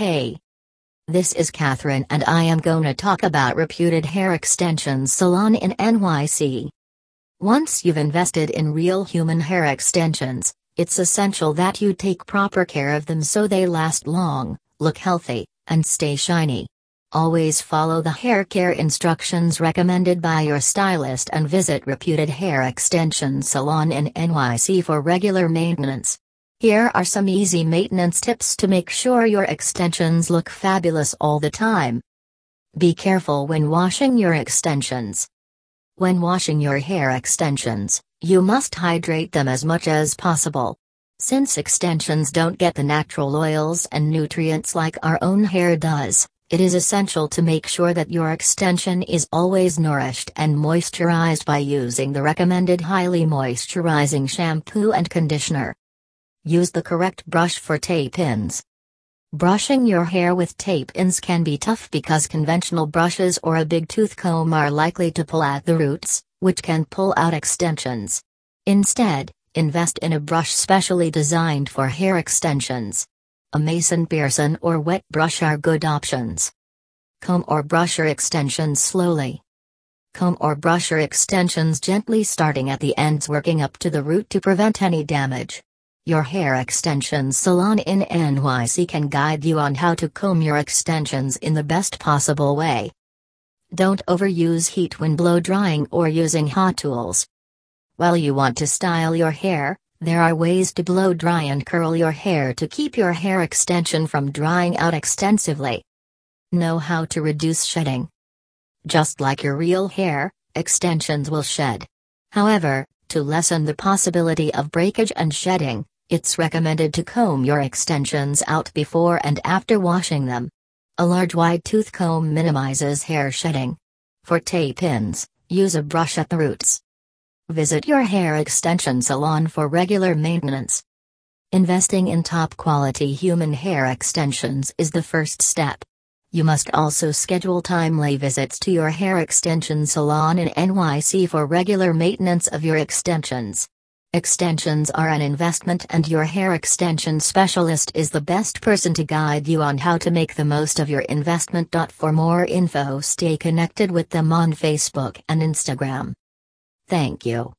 Hey. This is Catherine and I am gonna talk about reputed hair extensions salon in NYC. Once you've invested in real human hair extensions, it's essential that you take proper care of them so they last long, look healthy, and stay shiny. Always follow the hair care instructions recommended by your stylist and visit reputed hair extension salon in NYC for regular maintenance. Here are some easy maintenance tips to make sure your extensions look fabulous all the time. Be careful when washing your extensions. When washing your hair extensions, you must hydrate them as much as possible. Since extensions don't get the natural oils and nutrients like our own hair does, it is essential to make sure that your extension is always nourished and moisturized by using the recommended highly moisturizing shampoo and conditioner. Use the correct brush for tape ins. Brushing your hair with tape ins can be tough because conventional brushes or a big tooth comb are likely to pull at the roots, which can pull out extensions. Instead, invest in a brush specially designed for hair extensions. A Mason Pearson or wet brush are good options. Comb or brush your extensions slowly. Comb or brush your extensions gently starting at the ends working up to the root to prevent any damage. Your hair extension salon in NYC can guide you on how to comb your extensions in the best possible way. Don't overuse heat when blow drying or using hot tools. While you want to style your hair, there are ways to blow dry and curl your hair to keep your hair extension from drying out extensively. Know how to reduce shedding. Just like your real hair, extensions will shed. However, to lessen the possibility of breakage and shedding, it's recommended to comb your extensions out before and after washing them. A large wide tooth comb minimizes hair shedding. For tape ins, use a brush at the roots. Visit your hair extension salon for regular maintenance. Investing in top quality human hair extensions is the first step. You must also schedule timely visits to your hair extension salon in NYC for regular maintenance of your extensions. Extensions are an investment, and your hair extension specialist is the best person to guide you on how to make the most of your investment. For more info, stay connected with them on Facebook and Instagram. Thank you.